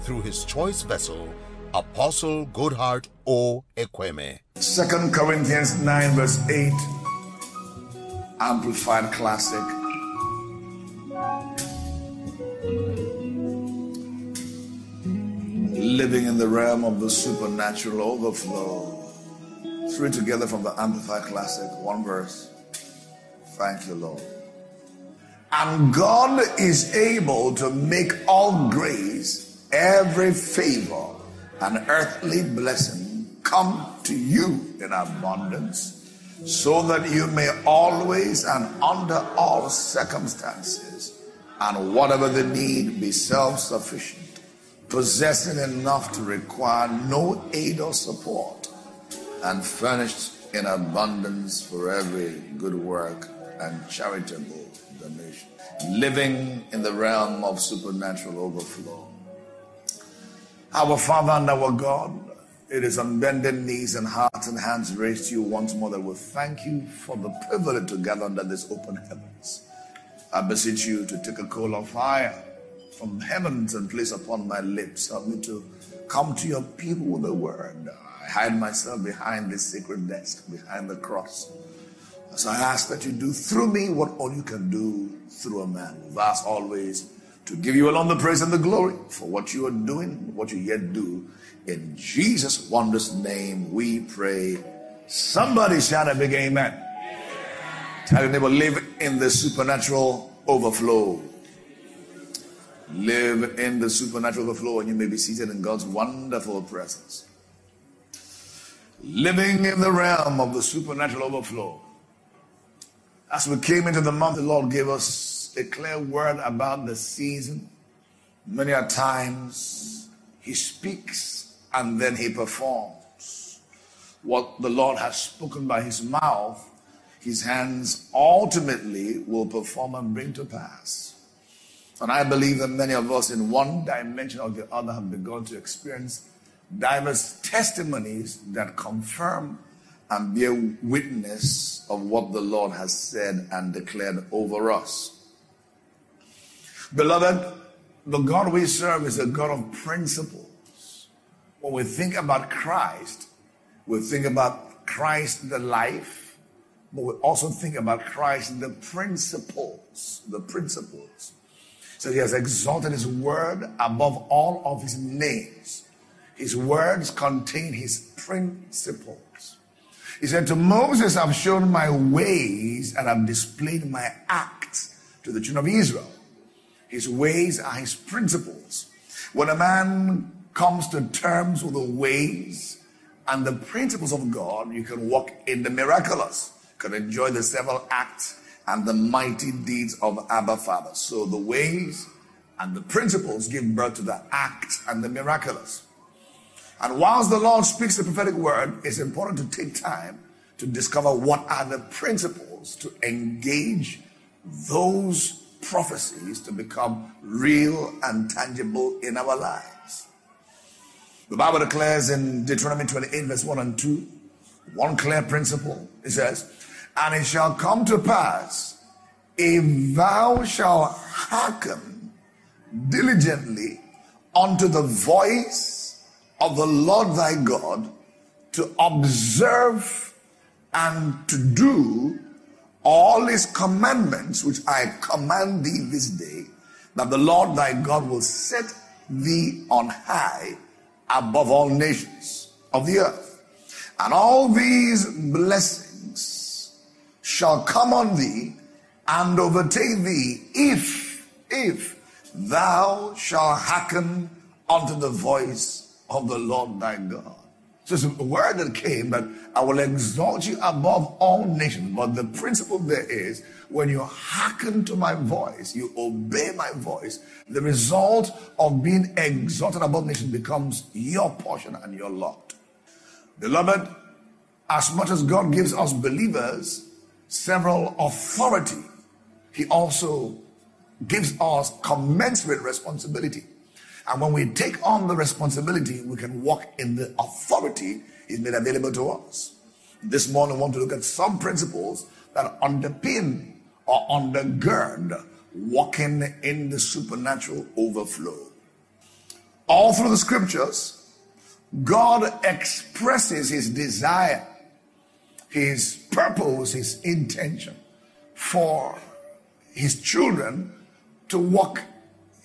through his choice vessel, Apostle Goodhart O. Ekweme. Second Corinthians 9, verse 8, Amplified Classic. Living in the realm of the supernatural overflow. Three together from the Amplified Classic, one verse. Thank you, Lord. And God is able to make all grace, every favor, and earthly blessing come to you in abundance, so that you may always and under all circumstances and whatever the need be self sufficient, possessing enough to require no aid or support, and furnished in abundance for every good work and charitable donation. Living in the realm of supernatural overflow. Our Father and our God, it is on bended knees and hearts and hands raised to you once more that we thank you for the privilege to gather under this open heavens. I beseech you to take a coal of fire from heavens and place upon my lips. Help me to come to your people with a word. I hide myself behind this sacred desk, behind the cross. So I ask that you do through me what all you can do through a man. We've always to give you alone the praise and the glory for what you are doing, what you yet do. In Jesus' wondrous name we pray. Somebody shout a big amen. Tell your neighbor, live in the supernatural overflow. Live in the supernatural overflow, and you may be seated in God's wonderful presence. Living in the realm of the supernatural overflow. As we came into the month, the Lord gave us a clear word about the season. Many a times, He speaks and then He performs. What the Lord has spoken by His mouth, His hands ultimately will perform and bring to pass. And I believe that many of us, in one dimension or the other, have begun to experience diverse testimonies that confirm and bear witness of what the Lord has said and declared over us. Beloved, the God we serve is a God of principles. When we think about Christ, we think about Christ the life, but we also think about Christ the principles. The principles. So he has exalted his word above all of his names. His words contain his principles. He said, To Moses, I've shown my ways and I've displayed my acts to the children of Israel. His ways are his principles. When a man comes to terms with the ways and the principles of God, you can walk in the miraculous, can enjoy the several acts and the mighty deeds of Abba Father. So the ways and the principles give birth to the act and the miraculous. And whilst the Lord speaks the prophetic word, it's important to take time to discover what are the principles to engage those prophecies to become real and tangible in our lives. The Bible declares in Deuteronomy 28, verse 1 and 2, one clear principle. It says, And it shall come to pass, if thou shalt hearken diligently unto the voice of the Lord thy God, to observe and to do all his commandments which I command thee this day, that the Lord thy God will set thee on high above all nations of the earth. And all these blessings shall come on thee and overtake thee if, if thou shalt hearken unto the voice of the Lord thy God. So it's a word that came that I will exalt you above all nations. But the principle there is when you hearken to my voice, you obey my voice, the result of being exalted above nations becomes your portion and your lot. Beloved, as much as God gives us believers several authority, He also gives us commensurate responsibility. And when we take on the responsibility, we can walk in the authority is made available to us. This morning, I want to look at some principles that underpin or undergird walking in the supernatural overflow. All through the scriptures, God expresses his desire, his purpose, his intention for his children to walk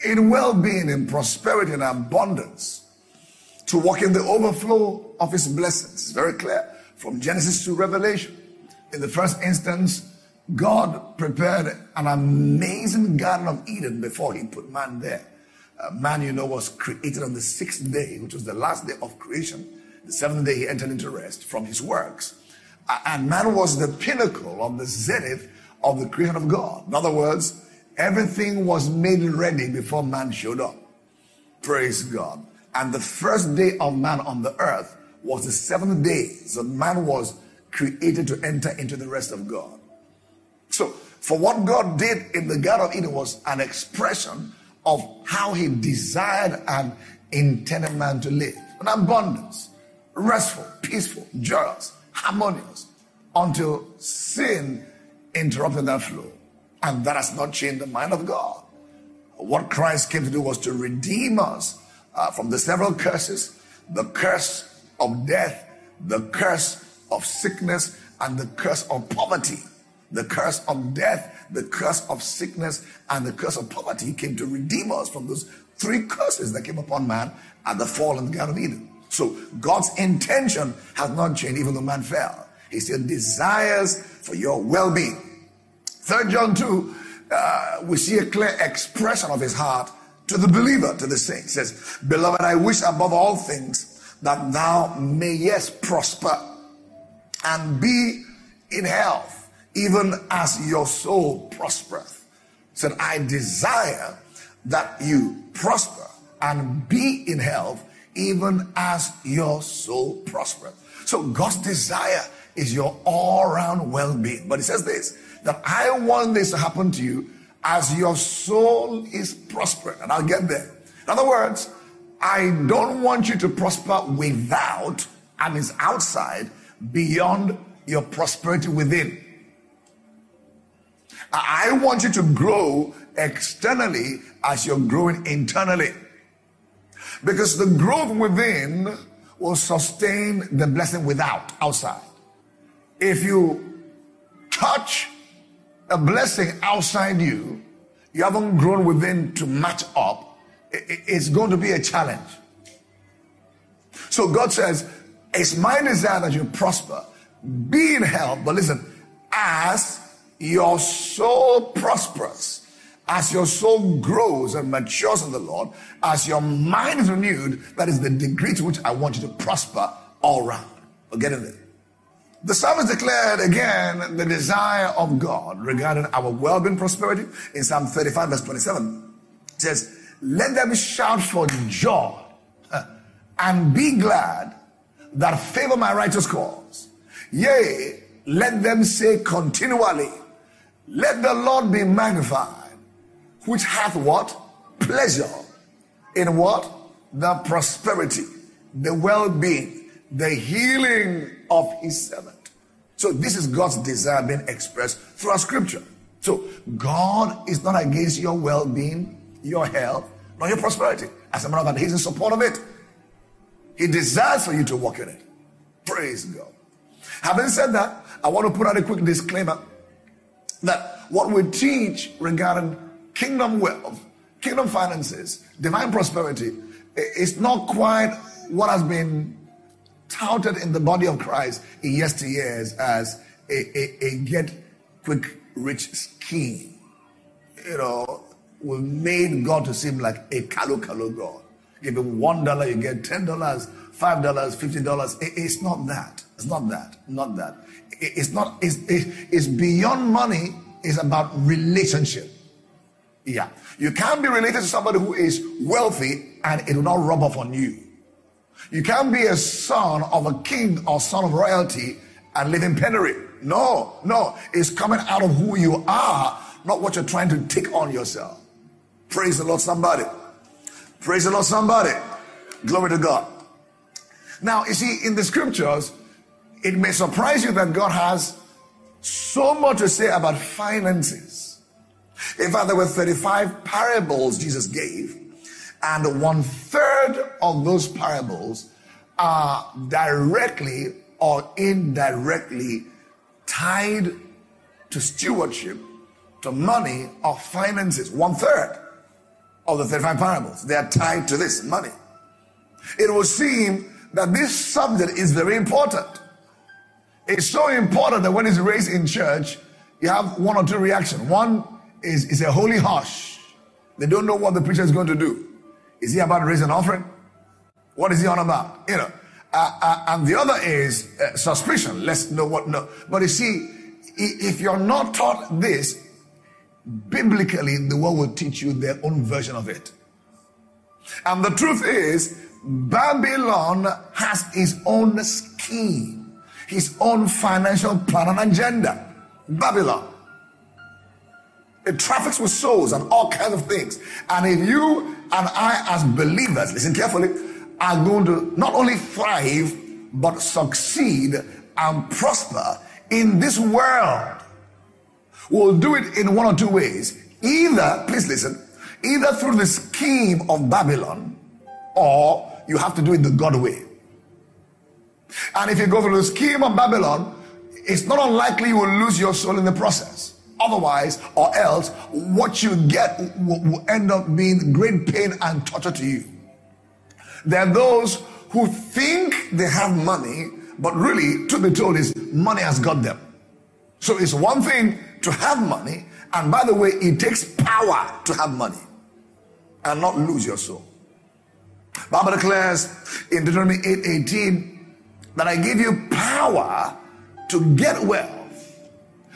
in well being, in prosperity, and abundance, to walk in the overflow of his blessings. Very clear from Genesis to Revelation. In the first instance, God prepared an amazing Garden of Eden before he put man there. Man, you know, was created on the sixth day, which was the last day of creation. The seventh day he entered into rest from his works. And man was the pinnacle of the zenith of the creation of God. In other words, everything was made ready before man showed up. Praise God. And the first day of man on the earth was the seventh day. So man was created to enter into the rest of God. So, for what God did in the Garden of Eden was an expression of how He desired and intended man to live an abundance, restful, peaceful, joyous, harmonious, until sin interrupted that flow. And that has not changed the mind of God. What Christ came to do was to redeem us uh, from the several curses the curse of death, the curse of sickness, and the curse of poverty. The curse of death, the curse of sickness, and the curse of poverty. He came to redeem us from those three curses that came upon man at the fall in the Garden of Eden. So God's intention has not changed, even though man fell. He still desires for your well being. 3 John 2, uh, we see a clear expression of his heart to the believer, to the saint. He says, Beloved, I wish above all things that thou mayest prosper and be in health, even as your soul prospereth. He said, I desire that you prosper and be in health, even as your soul prospereth. So God's desire is your all-round well-being. But he says this, that I want this to happen to you as your soul is prospering. And I'll get there. In other words, I don't want you to prosper without and is outside beyond your prosperity within. I want you to grow externally as you're growing internally. Because the growth within will sustain the blessing without, outside. If you touch a blessing outside you, you haven't grown within to match up, it's going to be a challenge. So God says, It's my desire that you prosper, be in health, but listen, as your soul prospers, as your soul grows and matures in the Lord, as your mind is renewed, that is the degree to which I want you to prosper all round. There. The psalmist declared again the desire of God regarding our well-being prosperity in Psalm 35 verse 27. It says, let them shout for joy and be glad that favor my righteous cause. Yea, let them say continually, let the Lord be magnified, which hath what? Pleasure in what? The prosperity, the well being, the healing of his servant. So, this is God's desire being expressed through our scripture. So, God is not against your well being, your health, nor your prosperity. As a matter of fact, He's in support of it. He desires for you to walk in it. Praise God. Having said that, I want to put out a quick disclaimer that what we teach regarding kingdom wealth, kingdom finances, divine prosperity is not quite what has been touted in the body of Christ in yesteryears as a, a, a get quick rich scheme. You know, we made God to seem like a kalu kalu God. Give him one dollar, you get ten dollars, five dollars, fifty dollars. It's not that. It's not that. Not that. It's not. It's, it's beyond money. It's about relationship. Yeah. You can't be related to somebody who is wealthy and it will not rub off on you. You can't be a son of a king or son of royalty and live in penury. No, no. It's coming out of who you are, not what you're trying to take on yourself. Praise the Lord, somebody. Praise the Lord, somebody. Glory to God. Now, you see, in the scriptures, it may surprise you that God has so much to say about finances. In fact, there were 35 parables Jesus gave, and one third of those parables are directly or indirectly tied to stewardship, to money or finances. One third of the 35 parables, they are tied to this money. It will seem that this subject is very important. It's so important that when it's raised in church, you have one or two reactions. One is, is a holy hush. They don't know what the preacher is going to do. Is he about to raise an offering? What is he on about? You know. Uh, uh, and the other is uh, suspicion. Let's know what no. But you see, if you're not taught this, biblically, the world will teach you their own version of it. And the truth is, Babylon has its own scheme, his own financial plan and agenda. Babylon. It traffics with souls and all kinds of things. And if you and I, as believers, listen carefully, are going to not only thrive, but succeed and prosper in this world, we'll do it in one or two ways. Either, please listen, either through the scheme of Babylon, or you have to do it the God way. And if you go through the scheme of Babylon, it's not unlikely you will lose your soul in the process. Otherwise, or else, what you get will, will end up being great pain and torture to you. There are those who think they have money, but really, to be told, is money has got them. So it's one thing to have money, and by the way, it takes power to have money and not lose your soul. Bible declares in Deuteronomy 8 18 that I give you power to get wealth,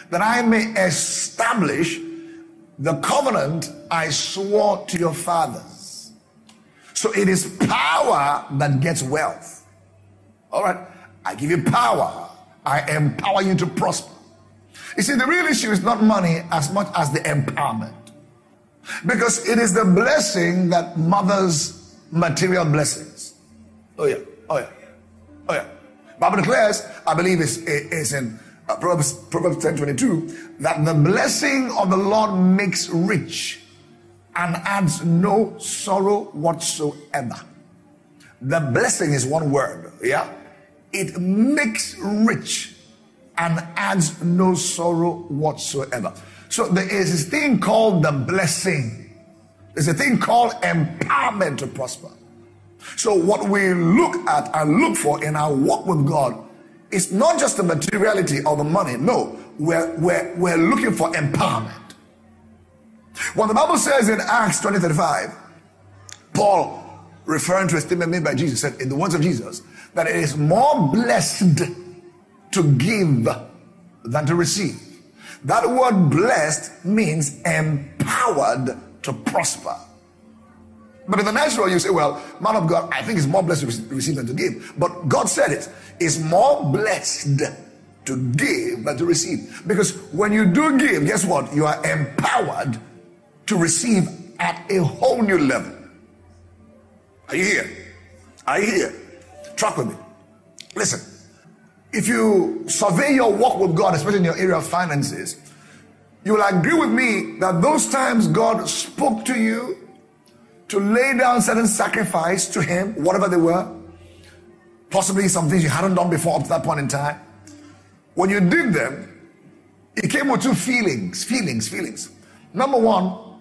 that I may establish the covenant I swore to your fathers. So it is power that gets wealth. All right. I give you power. I empower you to prosper. You see, the real issue is not money as much as the empowerment. Because it is the blessing that mothers material blessings. Oh yeah, oh yeah, oh yeah. Bible declares, I believe it's, in uh, Proverbs, Proverbs 10 22, that the blessing of the Lord makes rich and adds no sorrow whatsoever. The blessing is one word, yeah? It makes rich and adds no sorrow whatsoever. So there is this thing called the blessing. There's a thing called empowerment to prosper. So what we look at and look for in our walk with God is not just the materiality or the money. No, we're, we're, we're looking for empowerment. When the Bible says in Acts 20 35, Paul, referring to a statement made by Jesus, said in the words of Jesus, that it is more blessed to give than to receive. That word blessed means empowered to prosper. But in the natural, you say, well, man of God, I think it's more blessed to receive than to give. But God said it. It's more blessed to give than to receive. Because when you do give, guess what? You are empowered to receive at a whole new level. Are you here? Are you here? Track with me. Listen. If you survey your walk with God, especially in your area of finances, you will agree with me that those times God spoke to you to lay down certain sacrifice to Him, whatever they were, possibly some things you hadn't done before up to that point in time. When you did them, it came with two feelings, feelings, feelings. Number one,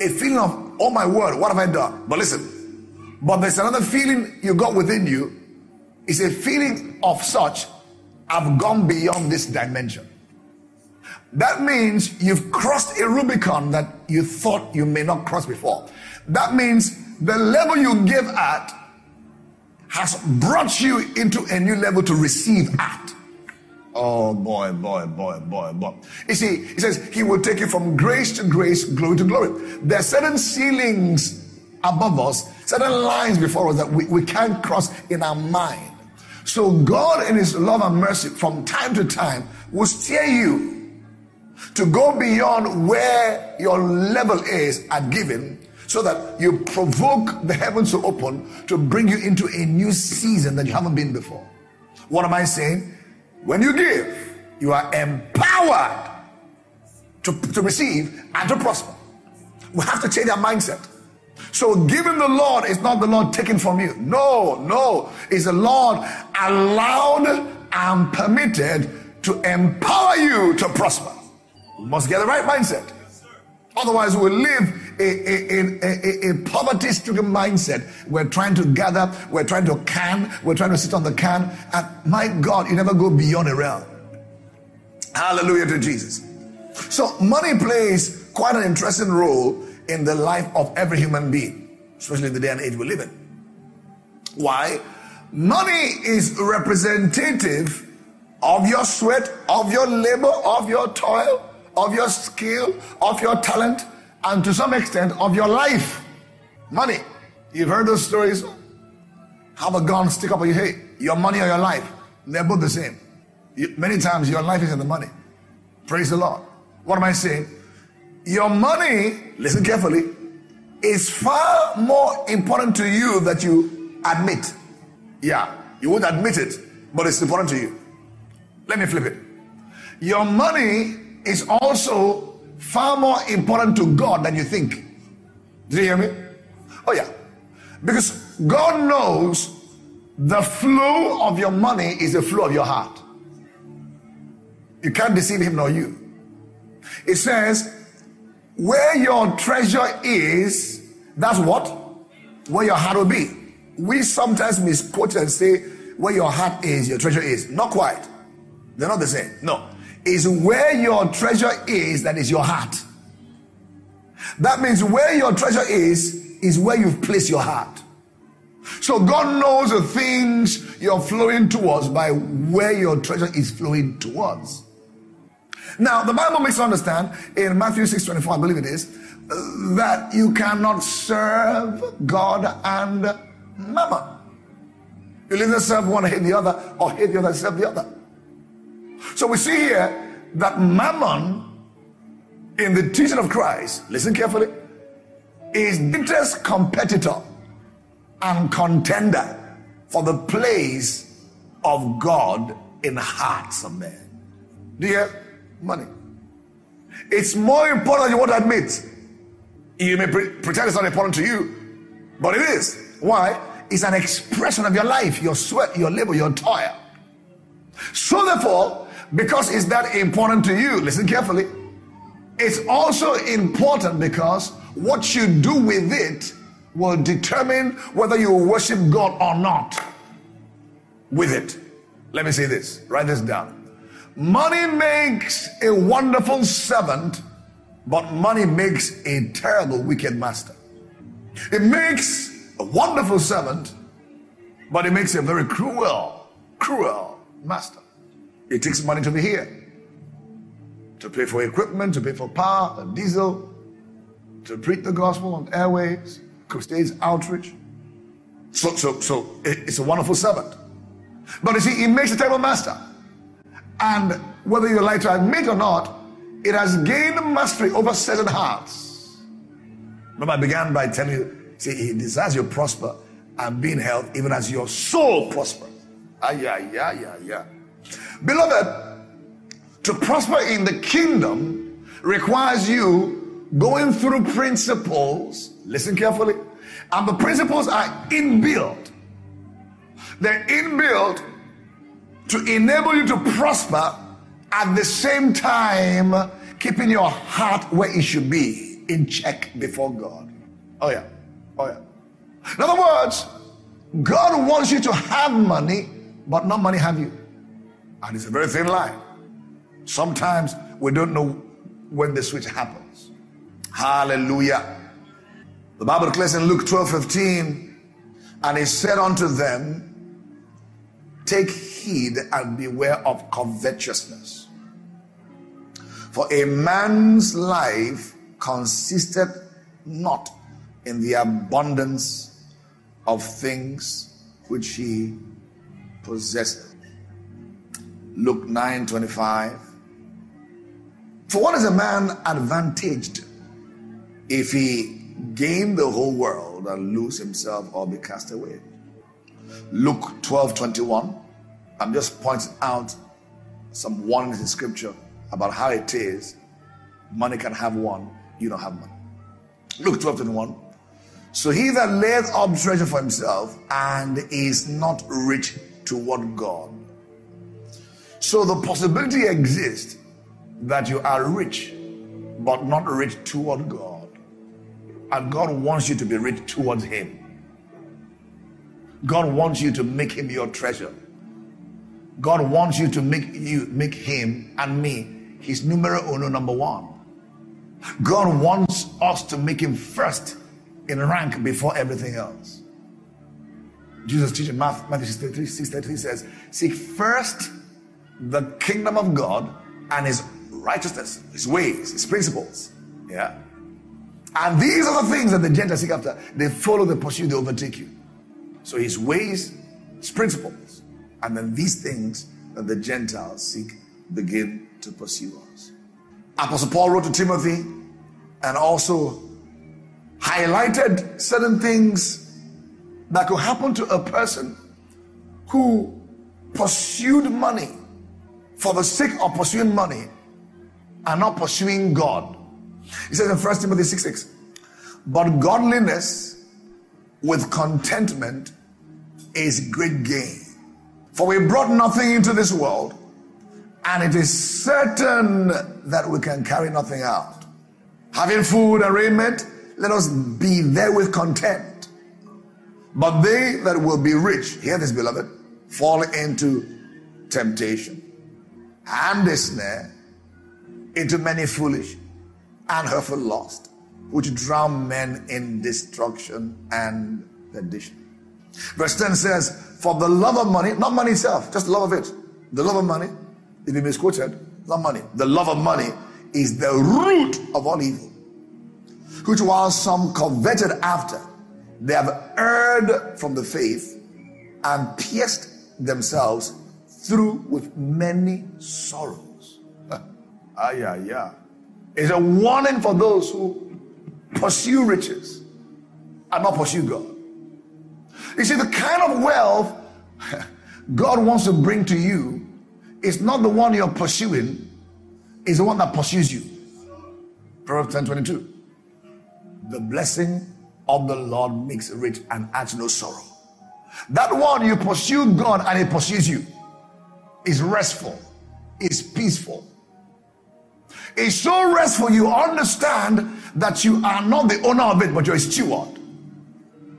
a feeling of, oh my word, what have I done? But listen, but there's another feeling you got within you. It's a feeling of such, I've gone beyond this dimension. That means you've crossed a Rubicon that you thought you may not cross before. That means the level you give at has brought you into a new level to receive at. Oh boy, boy, boy, boy, boy. You see, he says he will take you from grace to grace, glory to glory. There are certain ceilings above us, certain lines before us that we, we can't cross in our mind. So God in his love and mercy from time to time will steer you to go beyond where your level is at giving so that you provoke the heavens to open to bring you into a new season that you haven't been before. What am I saying? When you give, you are empowered to, to receive and to prosper. We have to change our mindset. So giving the Lord is not the Lord taken from you. No, no. It's the Lord allowed and permitted to empower you to prosper. We must get the right mindset. Otherwise, we'll live in a, a, a, poverty stricken mindset. We're trying to gather, we're trying to can, we're trying to sit on the can. And my God, you never go beyond a realm. Hallelujah to Jesus. So, money plays quite an interesting role in the life of every human being, especially in the day and age we live in. Why? Money is representative of your sweat, of your labor, of your toil of your skill, of your talent, and to some extent of your life. Money. You've heard those stories. Have a gun stick up on your head. Your money or your life. They're both the same. You, many times your life is in the money. Praise the Lord. What am I saying? Your money, listen carefully, is far more important to you that you admit. Yeah, you won't admit it, but it's important to you. Let me flip it. Your money is also far more important to God than you think. Do you hear me? Oh, yeah. Because God knows the flow of your money is the flow of your heart. You can't deceive Him nor you. It says, where your treasure is, that's what? Where your heart will be. We sometimes misquote and say, where your heart is, your treasure is. Not quite. They're not the same. No is where your treasure is, that is your heart. That means where your treasure is, is where you've placed your heart. So God knows the things you're flowing towards by where your treasure is flowing towards. Now, the Bible makes us understand in Matthew 6 24, I believe it is, that you cannot serve God and mammon. You either serve one, hate the other, or hate the other, serve the other. So we see here that mammon in the teaching of Christ, listen carefully, is greatest competitor and contender for the place of God in the hearts of men. Hear? Money. It's more important than you want to admit. You may pre- pretend it's not important to you, but it is. Why? It's an expression of your life, your sweat, your labor, your toil. So therefore, because it's that important to you. Listen carefully. It's also important because what you do with it will determine whether you worship God or not with it. Let me say this, write this down. Money makes a wonderful servant, but money makes a terrible, wicked master. It makes a wonderful servant, but it makes a very cruel, cruel master. It takes money to be here. To pay for equipment, to pay for power, and diesel, to preach the gospel on airways, crusades, outreach. So, so, so it's a wonderful servant. But you see, he makes a terrible master. And whether you like to admit or not, it has gained mastery over certain hearts. Remember, I began by telling you, see, he desires you prosper and be in health, even as your soul prospers. Ah, yeah, yeah, yeah, yeah. Beloved, to prosper in the kingdom requires you going through principles. Listen carefully. And the principles are inbuilt. They're inbuilt to enable you to prosper at the same time keeping your heart where it should be in check before God. Oh, yeah. Oh, yeah. In other words, God wants you to have money, but not money have you. And it's a very thin line. Sometimes we don't know when the switch happens. Hallelujah. The Bible declares in Luke 12 15, and he said unto them, Take heed and beware of covetousness. For a man's life consisted not in the abundance of things which he possessed. Luke 9 25. For what is a man advantaged if he gain the whole world and lose himself or be cast away? Luke 12 21. I'm just pointing out some warnings in scripture about how it is money can have one, you don't have money. Luke 12 21. So he that layeth up treasure for himself and is not rich toward God. So the possibility exists that you are rich, but not rich toward God. And God wants you to be rich towards Him. God wants you to make Him your treasure. God wants you to make you make Him and me His numero uno number one. God wants us to make Him first in rank before everything else. Jesus teaching Matthew 633, 633 says, Seek first the kingdom of God and His righteousness, His ways, His principles. Yeah. And these are the things that the Gentiles seek after. They follow, they pursue, they overtake you. So His ways, His principles, and then these things that the Gentiles seek begin to pursue us. Apostle Paul wrote to Timothy and also highlighted certain things that could happen to a person who pursued money for the sake of pursuing money and not pursuing God. He says in 1 Timothy 6 6, but godliness with contentment is great gain. For we brought nothing into this world, and it is certain that we can carry nothing out. Having food and raiment, let us be therewith content. But they that will be rich, hear this, beloved, fall into temptation and a snare, into many foolish and hurtful lust, which drown men in destruction and perdition. Verse 10 says, For the love of money, not money itself, just the love of it. The love of money, if you misquoted, not money. The love of money is the root of all evil, which while some coveted after, they have erred from the faith and pierced themselves through with many sorrows. ah, yeah, yeah. It's a warning for those who pursue riches and not pursue God. You see, the kind of wealth God wants to bring to you is not the one you're pursuing, is the one that pursues you. Proverbs 10 22. The blessing of the Lord makes rich and adds no sorrow. That one you pursue God and He pursues you is restful, is peaceful. It's so restful you understand that you are not the owner of it, but you're a steward.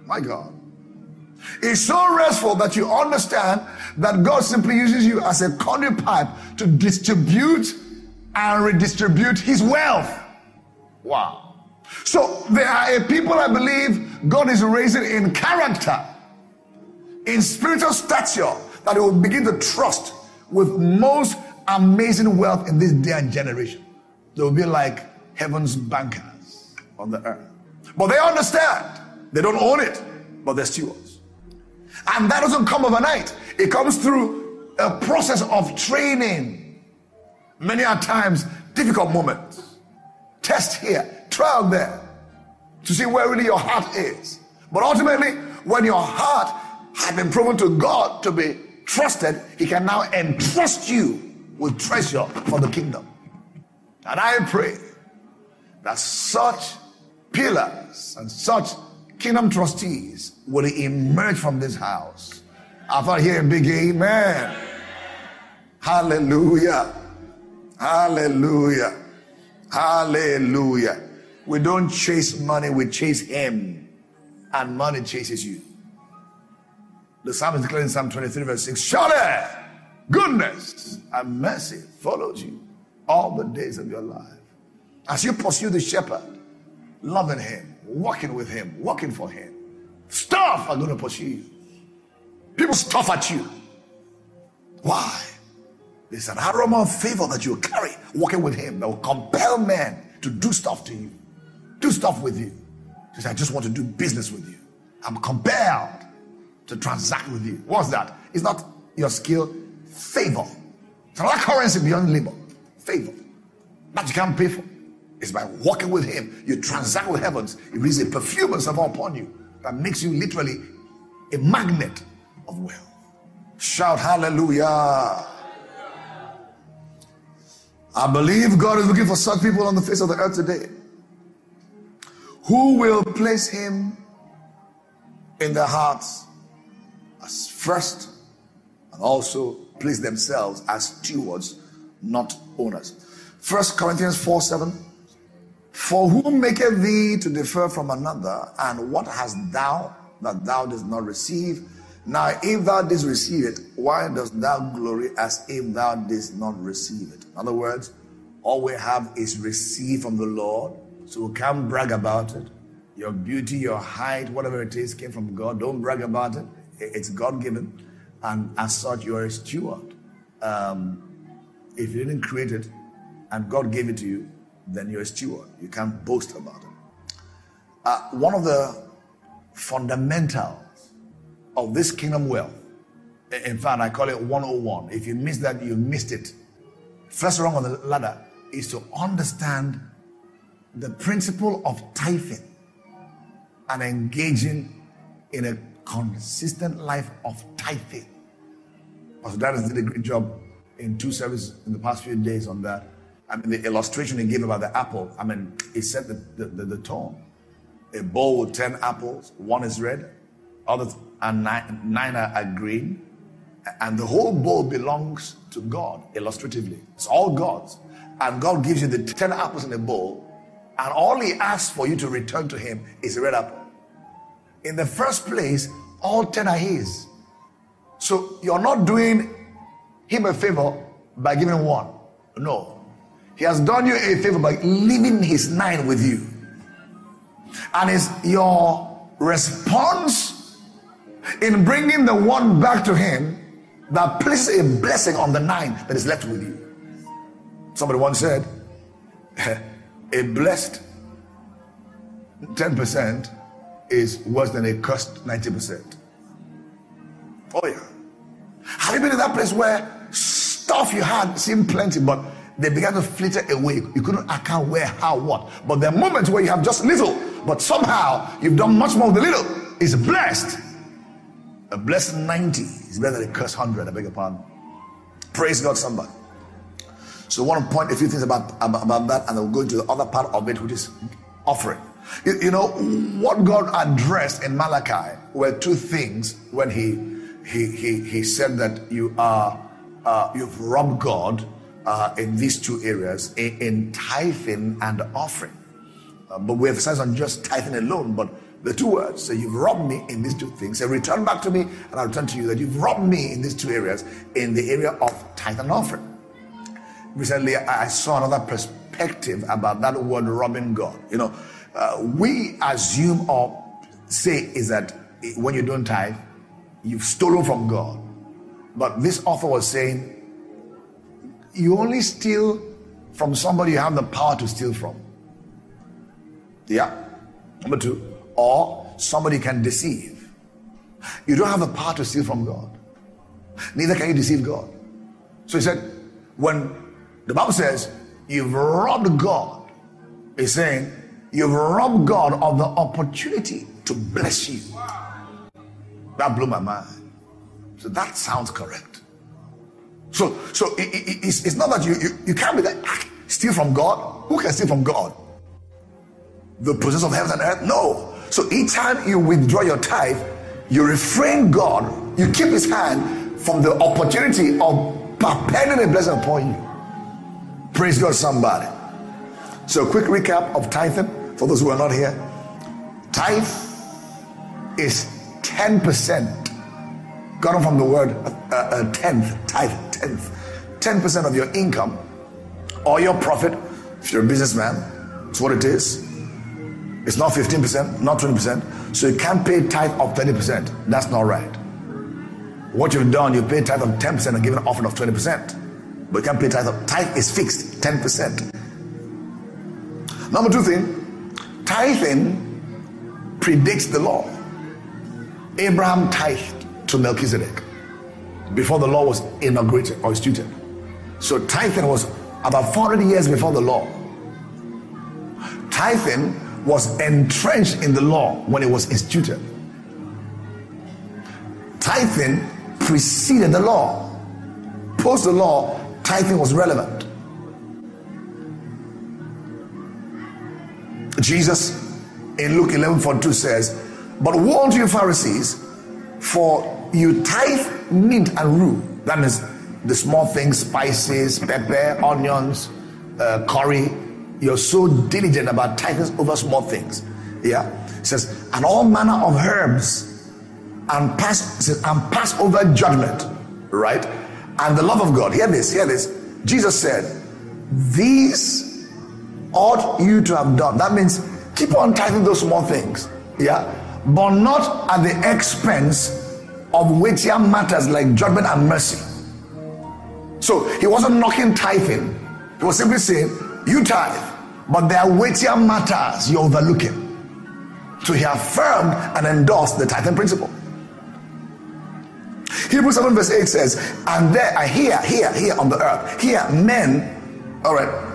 My God. It's so restful that you understand that God simply uses you as a conduit pipe to distribute and redistribute his wealth. Wow. So there are a people I believe God is raising in character, in spiritual stature, that they will begin to trust with most amazing wealth in this day and generation. They will be like heaven's bankers on the earth. But they understand. They don't own it, but they're stewards. And that doesn't come overnight. It comes through a process of training. Many a times, difficult moments. Test here, trial there, to see where really your heart is. But ultimately, when your heart has been proven to God to be trusted, he can now entrust you with treasure for the kingdom. And I pray that such pillars and such kingdom trustees will emerge from this house. I thought here a big amen. Hallelujah. Hallelujah. Hallelujah. We don't chase money, we chase him. And money chases you. The psalmist declares in Psalm 23, verse 6 Surely goodness and mercy follows you all the days of your life. As you pursue the shepherd, loving him, walking with Him, working for Him. Stuff are going to pursue you. People stuff at you. Why? There's an aroma of favor that you carry walking with Him that will compel men to do stuff to you, do stuff with you. He says, I just want to do business with you. I'm compelled to transact with you. What's that? It's not your skill, favor. It's another currency beyond labor. Favor. That you can't pay for. It's by walking with Him. You transact with heavens. It brings a perfume and stuff upon you that makes you literally a magnet of wealth. Shout hallelujah. I believe God is looking for such people on the face of the earth today who will place Him in their hearts first and also place themselves as stewards, not owners. First Corinthians 4 7. For whom maketh thee to differ from another, and what hast thou that thou dost not receive? Now, if thou didst receive it, why dost thou glory as if thou didst not receive it? In other words, all we have is received from the Lord, so we can't brag about it. Your beauty, your height, whatever it is, came from God. Don't brag about it. It's God given. And as such, you are a steward. Um, if you didn't create it and God gave it to you, then you're a steward. You can't boast about it. Uh, one of the fundamentals of this kingdom wealth, in fact, I call it 101. If you miss that, you missed it. First rung on the ladder is to understand the principle of tithing and engaging in a consistent life of tithing. Pastor Darius did a great job in two services in the past few days on that. I mean, the illustration he gave about the apple, I mean, he set the, the, the, the tone. A bowl with 10 apples, one is red, others and nine, nine are, are green, and the whole bowl belongs to God, illustratively. It's all God's. And God gives you the 10 apples in a bowl, and all He asks for you to return to Him is a red apple. In the first place, all 10 are His. So you're not doing Him a favor by giving one. No. He has done you a favor by leaving His nine with you. And it's your response in bringing the one back to Him that places a blessing on the nine that is left with you. Somebody once said, a blessed 10% is worse than a cursed 90%. Oh, yeah. Have you been in that place where stuff you had seemed plenty, but they began to flitter away? You couldn't account where, how, what. But there are moments where you have just little, but somehow you've done much more with the little. Is blessed. A blessed 90 is better than a cursed 100, I beg your pardon. Praise God, somebody. So I want to point a few things about, about, about that, and then we'll go into the other part of it, which is offering. You, you, know, what God addressed in Malachi were two things when he he he, he said that you are uh, you've robbed God uh, in these two areas in, in tithing and offering. Uh, but we emphasize on just tithing alone, but the two words So you've robbed me in these two things. So return back to me, and I'll return to you that you've robbed me in these two areas in the area of tithe and offering. Recently, I saw another perspective about that word robbing God. You know, uh, we assume or say is that when you don't tithe, you've stolen from God. But this author was saying, you only steal from somebody you have the power to steal from. Yeah. Number two, or somebody can deceive. You don't have the power to steal from God. Neither can you deceive God. So he said, when the Bible says you've robbed God, he's saying you've robbed God of the opportunity to bless you. That blew my mind. So that sounds correct. So, so it, it, it's, it's, not that you, you, you can't be that ah, steal from God. Who can steal from God? The possessor of heaven and earth? No. So each time you withdraw your tithe, you refrain God, you keep his hand from the opportunity of propelling a blessing upon you. Praise God, somebody. So, quick recap of tithing for those who are not here. Tithe is 10%, gotten from the word uh, uh, tenth, tithe, tenth. 10% of your income or your profit, if you're a businessman, it's what it is. It's not 15%, not 20%. So you can't pay tithe of 30%. That's not right. What you've done, you pay tithe of 10% and give an offering of 20%. But you can't pay tithe of tithe is fixed, 10%. Number two thing, tithing predicts the law. Abraham tithed to Melchizedek before the law was inaugurated or instituted. So tithing was about 400 years before the law. Tithing was entrenched in the law when it was instituted. Tithing preceded the law. Post the law, tithing was relevant. Jesus in Luke 11 42 says, But woe you, Pharisees, for you tithe mint and rue. That means the small things, spices, pepper, onions, uh, curry. You're so diligent about tithing over small things. Yeah. It says, and all manner of herbs and pass says, and pass over judgment. Right? And the love of God. Hear this, hear this. Jesus said, These ought you to have done. That means keep on tithing those small things. Yeah. But not at the expense of weightier matters like judgment and mercy. So he wasn't knocking tithing. He was simply saying, You tithe, but there are weightier matters you're overlooking. So he affirmed and endorsed the tithing principle. Hebrews 7 verse 8 says, And there are here, here, here on the earth, here men, all right,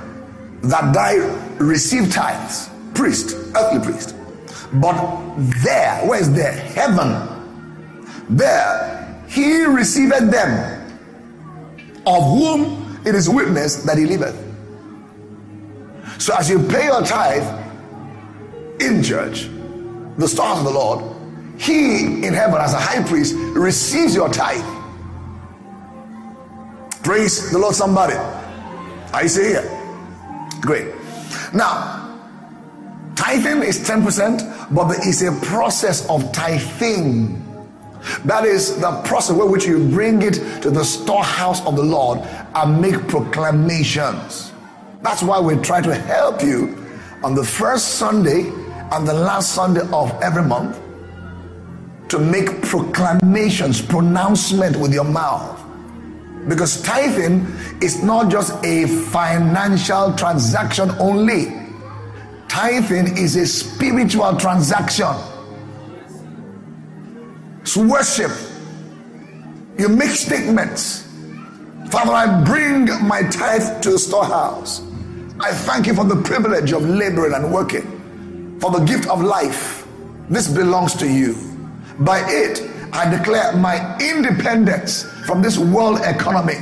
that die receive tithes, priest, earthly priest. But there, where is there? Heaven there he received them, of whom it is witness that he liveth. So as you pay your tithe in church, the stars of the Lord, he in heaven as a high priest receives your tithe. Praise the Lord, somebody. I say here. Great. Now, tithing is 10%, but there is a process of tithing that is the process where which you bring it to the storehouse of the Lord and make proclamations. That's why we try to help you on the first Sunday and the last Sunday of every month to make proclamations, pronouncement with your mouth. Because tithing is not just a financial transaction only. Tithing is a spiritual transaction. It's worship. You make statements. Father, I bring my tithe to the storehouse. I thank you for the privilege of laboring and working, for the gift of life. This belongs to you. By it, I declare my independence from this world economy.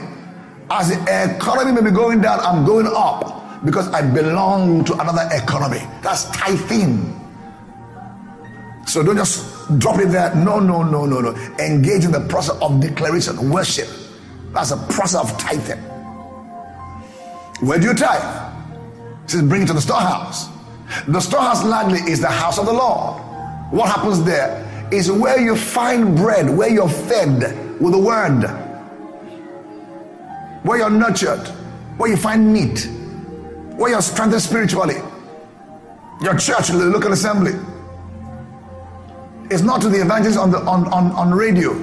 As the economy may be going down, I'm going up because I belong to another economy. That's tithing. So don't just drop it there. No, no, no, no, no. Engage in the process of declaration, worship. That's a process of tithing. Where do you tithe? It says bring it to the storehouse. The storehouse largely is the house of the Lord. What happens there is where you find bread, where you're fed with the word, where you're nurtured, where you find meat, where you're strengthened spiritually. Your church, the local assembly it's not to the evangelists on, the, on, on, on radio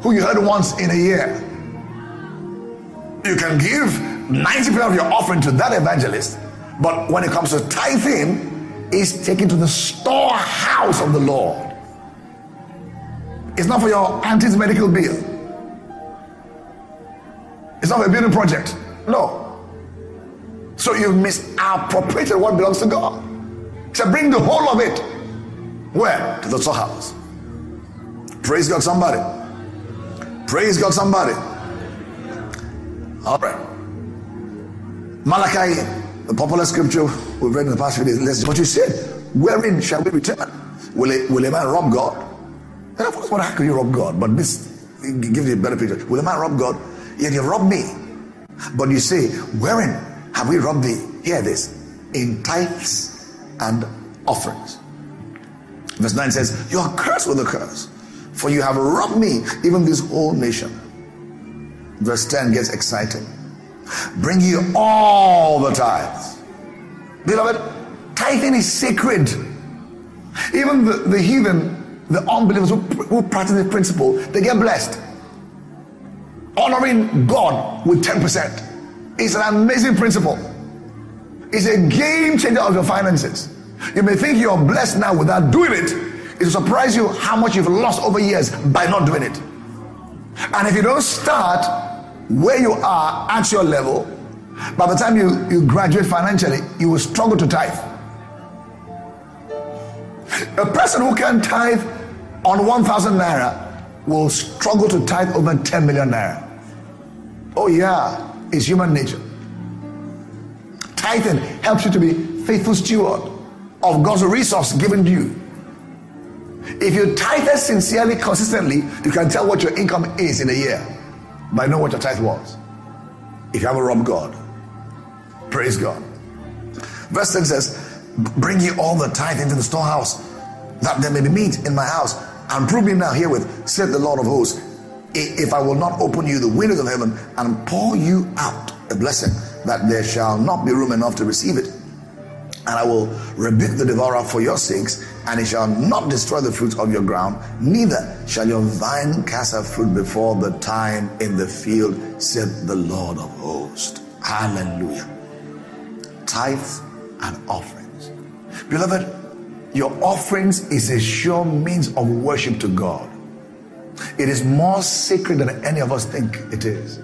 who you heard once in a year. You can give 90% of your offering to that evangelist, but when it comes to tithing, it's taken to the storehouse of the Lord. It's not for your auntie's medical bill. It's not for a building project. No. So you've misappropriated what belongs to God. So bring the whole of it where? To the storehouse. Praise God, somebody. Praise God, somebody. All right. Malachi, the popular scripture we've read in the past few days. Let's, but you said, wherein shall we return? Will a, will a man rob God? And of course, what how can you rob God? But this gives you a better picture. Will a man rob God? Yet you rob me. But you say, wherein have we robbed thee? Hear this. In tithes and offerings. Verse 9 says, You are cursed with a curse, for you have robbed me, even this whole nation. Verse 10 gets exciting. Bring you all the tithes. Beloved, tithing is sacred. Even the, the heathen, the unbelievers who, who practice the principle, they get blessed. Honoring God with 10% is an amazing principle. It's a game changer of your finances. You may think you're blessed now without doing it. It will surprise you how much you've lost over years by not doing it. And if you don't start where you are at your level, by the time you, you graduate financially, you will struggle to tithe. A person who can tithe on 1,000 naira will struggle to tithe over 10 million naira. Oh, yeah, it's human nature. Tithing helps you to be faithful steward of God's resource given to you. If you tithe sincerely, consistently, you can tell what your income is in a year by knowing what your tithe was. If you haven't robbed God, praise God. Verse 6 says, Bring ye all the tithe into the storehouse, that there may be meat in my house, and prove me now herewith, said the Lord of hosts, if I will not open you the windows of heaven and pour you out a blessing, that there shall not be room enough to receive it and I will rebuke the devourer for your sakes, and he shall not destroy the fruits of your ground, neither shall your vine cast her fruit before the time in the field, said the Lord of hosts. Hallelujah. Tithe and offerings. Beloved, your offerings is a sure means of worship to God. It is more sacred than any of us think it is.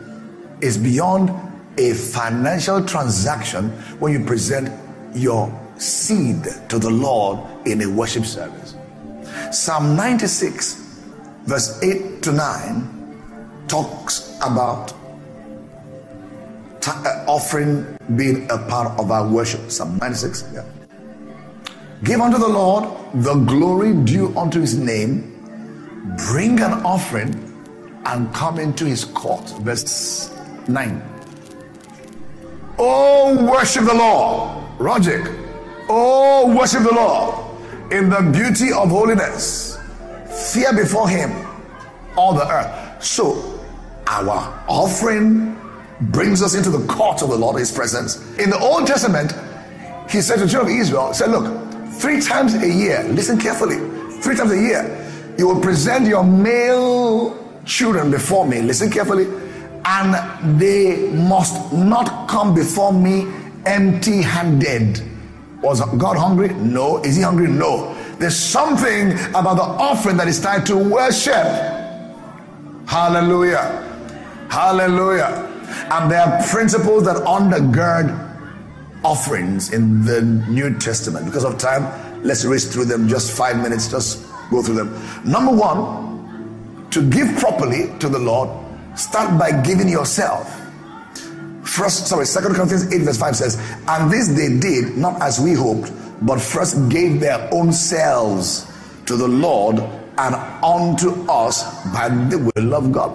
It's beyond a financial transaction when you present your seed to the Lord in a worship service. Psalm 96, verse 8 to 9, talks about uh, offering being a part of our worship. Psalm 96, yeah. Give unto the Lord the glory due unto his name, bring an offering and come into his court. Verse 9. Oh, worship the Lord. Roger. Oh, worship the Lord in the beauty of holiness. Fear before him all the earth. So, our offering brings us into the court of the Lord, his presence. In the Old Testament, he said to the children of Israel, said, Look, three times a year, listen carefully, three times a year, you will present your male children before me. Listen carefully. And they must not come before me empty handed. Was God hungry? No. Is he hungry? No. There's something about the offering that is tied to worship. Hallelujah. Hallelujah. And there are principles that undergird offerings in the New Testament. Because of time, let's race through them just five minutes, just go through them. Number one, to give properly to the Lord, start by giving yourself. First, sorry, Second Corinthians 8, verse 5 says, And this they did not as we hoped, but first gave their own selves to the Lord and unto us by the will of God.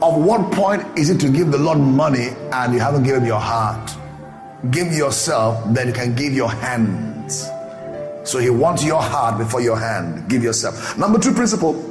Of what point is it to give the Lord money and you haven't given your heart? Give yourself, then you can give your hands. So he wants your heart before your hand. Give yourself. Number two principle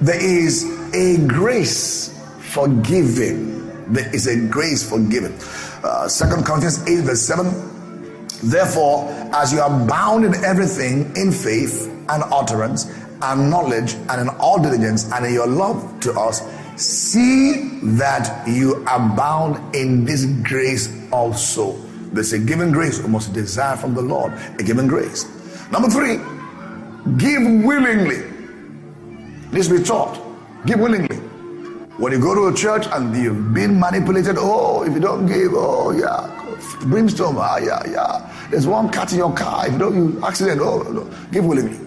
there is a grace for giving. There is a grace for giving. Uh, Second Corinthians 8, verse 7. Therefore, as you are bound in everything in faith and utterance and knowledge and in all diligence and in your love to us, see that you abound in this grace also. There's a given grace we must desire from the Lord, a given grace. Number three, give willingly. This be taught. Give willingly. When you go to a church and you've been manipulated, oh, if you don't give, oh yeah, brimstone, ah yeah, yeah. There's one cat in your car. If you don't, you accident, oh, no. give willingly.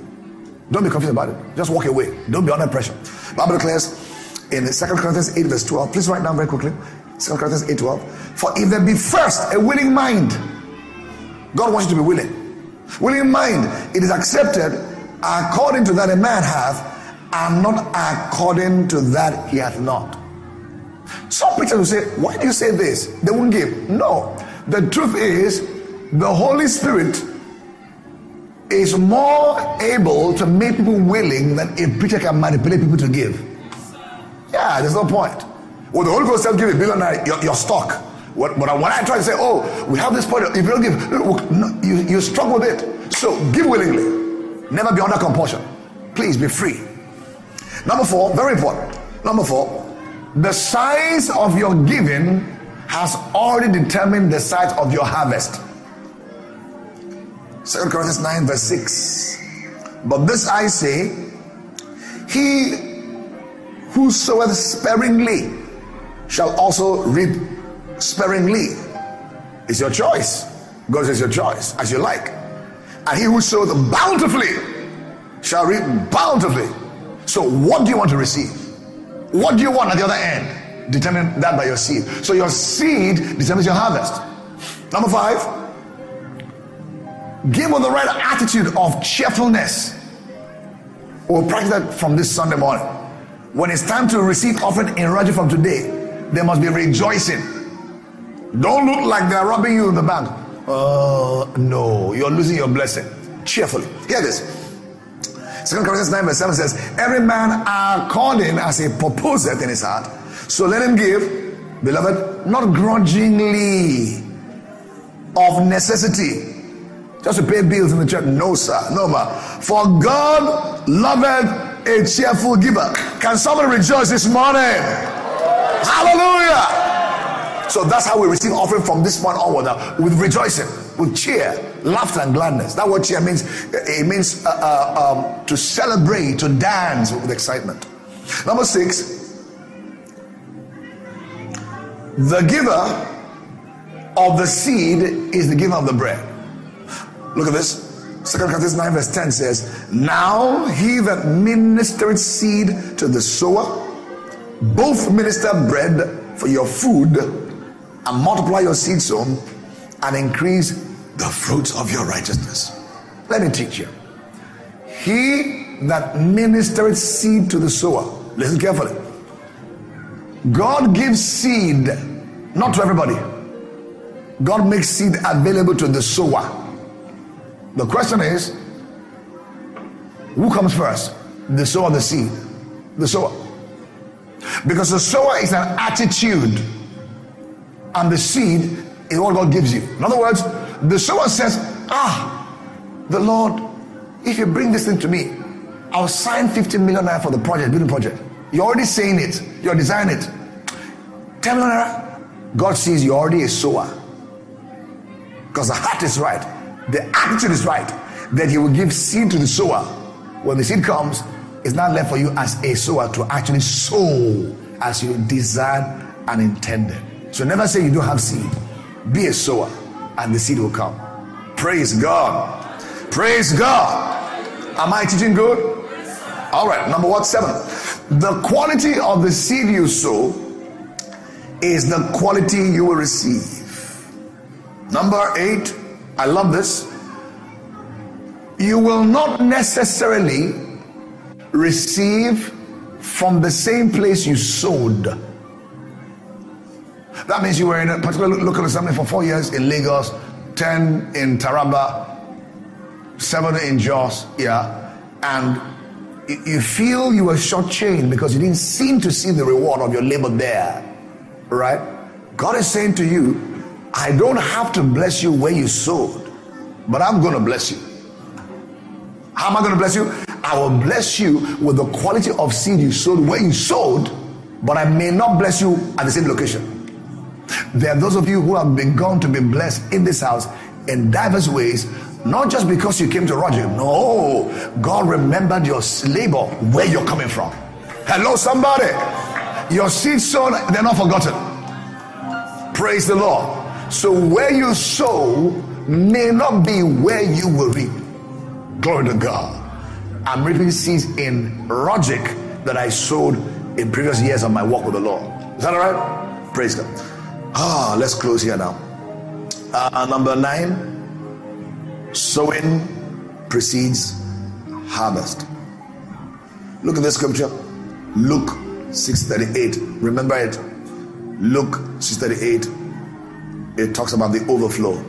Don't be confused about it. Just walk away. Don't be under pressure. Bible declares in 2 Corinthians 8, verse 12. Please write down very quickly. 2 Corinthians 8, 12. For if there be first a willing mind, God wants you to be willing. Willing mind, it is accepted according to that a man hath, and not according to that he hath not. Some preachers will say, Why do you say this? They won't give. No. The truth is, the Holy Spirit is more able to make people willing than a preacher can manipulate people to give. Yeah, there's no point. Well, the Holy Ghost says, give a billionaire, you're, you're stuck. What, but when I try to say, oh, we have this point, if you don't give, no, you, you struggle with it. So give willingly. Never be under compulsion. Please be free. Number four, very important. Number four, the size of your giving has already determined the size of your harvest. Second Corinthians 9, verse 6. But this I say, he who sparingly shall also reap sparingly. It's your choice. God says your choice, as you like. And he who sows bountifully shall reap bountifully. So, what do you want to receive? What do you want at the other end? Determine that by your seed. So, your seed determines your harvest. Number five, give with the right attitude of cheerfulness. We'll practice that from this Sunday morning. When it's time to receive offering in Roger from today, there must be rejoicing. Don't look like they're robbing you in the bank. Uh, no, you're losing your blessing. Cheerfully. Hear this. Second Corinthians 9 verse 7 says, Every man according as he proposeth in his heart, so let him give, beloved, not grudgingly, of necessity, just to pay bills in the church. No, sir, no, ma. For God loveth a cheerful giver. Can somebody rejoice this morning? Hallelujah. So that's how we receive offering from this point onward uh, with rejoicing, with cheer, laughter, and gladness. That word cheer means it means uh, uh, um, to celebrate, to dance with excitement. Number six, the giver of the seed is the giver of the bread. Look at this. Second Corinthians 9, verse 10 says, Now he that ministereth seed to the sower both minister bread for your food and multiply your seed sown and increase the fruits of your righteousness. Let me teach you. He that ministereth seed to the sower, listen carefully. God gives seed not to everybody. God makes seed available to the sower. The question is who comes first? The sower, the seed? The sower. Because the sower is an attitude, and the seed is what God gives you. In other words, the sower says, Ah, the Lord, if you bring this thing to me, I'll sign 50 million naira for the project, building project. You're already saying it, you're designing it. 10 million naira. God sees you're already a sower. Because the heart is right, the attitude is right, that He will give seed to the sower. When the seed comes, it's not left for you as a sower to actually sow as you desired and intended. So never say you don't have seed. Be a sower and the seed will come. Praise God. Praise God. Am I teaching good? All right, number what? Seven. The quality of the seed you sow is the quality you will receive. Number eight, I love this. You will not necessarily receive from the same place you sowed. That means you were in a particular local assembly for four years in Lagos, 10 in Taraba, 7 in Jos, yeah, and you feel you were shortchanged because you didn't seem to see the reward of your labor there, right? God is saying to you, I don't have to bless you where you sowed, but I'm going to bless you. How am I going to bless you? I will bless you with the quality of seed you sowed where you sowed, but I may not bless you at the same location. There are those of you who have begun to be blessed in this house in diverse ways, not just because you came to Roger. No, God remembered your labor where you're coming from. Hello, somebody. Your seed sown, they're not forgotten. Praise the Lord. So where you sow may not be where you will reap. Glory to God. I'm reaping seeds in logic that I sowed in previous years of my walk with the Lord. Is that all right? Praise God. Ah, let's close here now. Uh, number nine, sowing precedes harvest. Look at this scripture. Luke 6:38. Remember it. Luke 6:38. It talks about the overflow.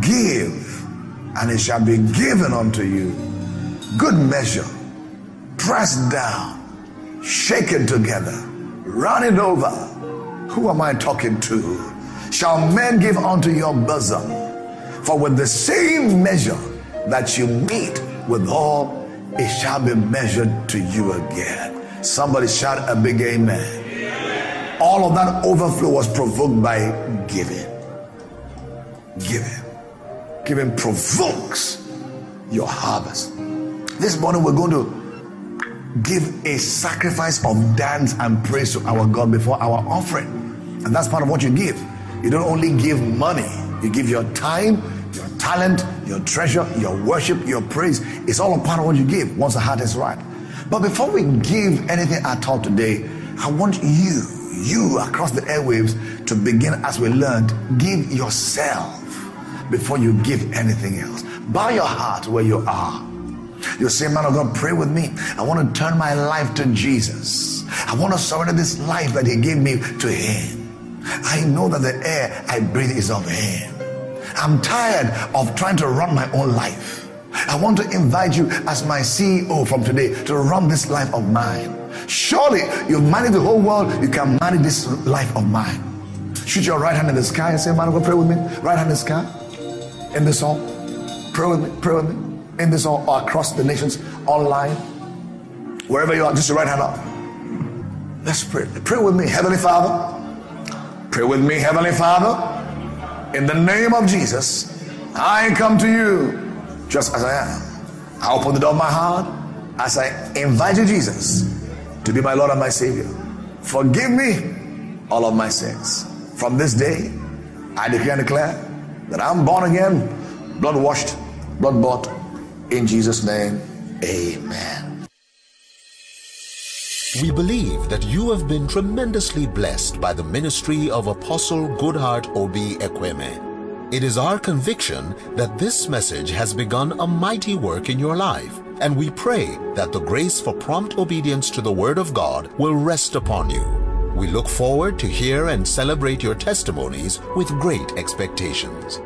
Give, and it shall be given unto you good measure, pressed down, shaken together, running over. Who am I talking to? Shall men give unto your bosom? For with the same measure that you meet withal it shall be measured to you again. Somebody shout a big amen. All of that overflow was provoked by giving. Giving. Giving provokes your harvest. This morning we're going to give a sacrifice of dance and praise to our God before our offering. And that's part of what you give. You don't only give money, you give your time, your talent, your treasure, your worship, your praise. It's all a part of what you give once the heart is right. But before we give anything at all today, I want you, you across the airwaves, to begin as we learned, give yourself before you give anything else. Bow your heart where you are. You say, man of God, pray with me. I want to turn my life to Jesus. I want to surrender this life that He gave me to Him. I know that the air I breathe is of Him. I'm tired of trying to run my own life. I want to invite you as my CEO from today to run this life of mine. Surely you've managed the whole world, you can manage this life of mine. Shoot your right hand in the sky and say, Man, go pray with me. Right hand in the sky. In this hall. Pray with me. Pray with me. In this hall or across the nations, online. Wherever you are, just your right hand up. Let's pray. Pray with me, Heavenly Father. Pray with me, Heavenly Father. In the name of Jesus, I come to you just as I am. I open the door of my heart as I invite you, Jesus, to be my Lord and my Savior. Forgive me all of my sins. From this day, I declare and declare that I'm born again, blood washed, blood bought. In Jesus' name, amen. We believe that you have been tremendously blessed by the ministry of Apostle Goodheart Obi Ekweme. It is our conviction that this message has begun a mighty work in your life, and we pray that the grace for prompt obedience to the Word of God will rest upon you. We look forward to hear and celebrate your testimonies with great expectations.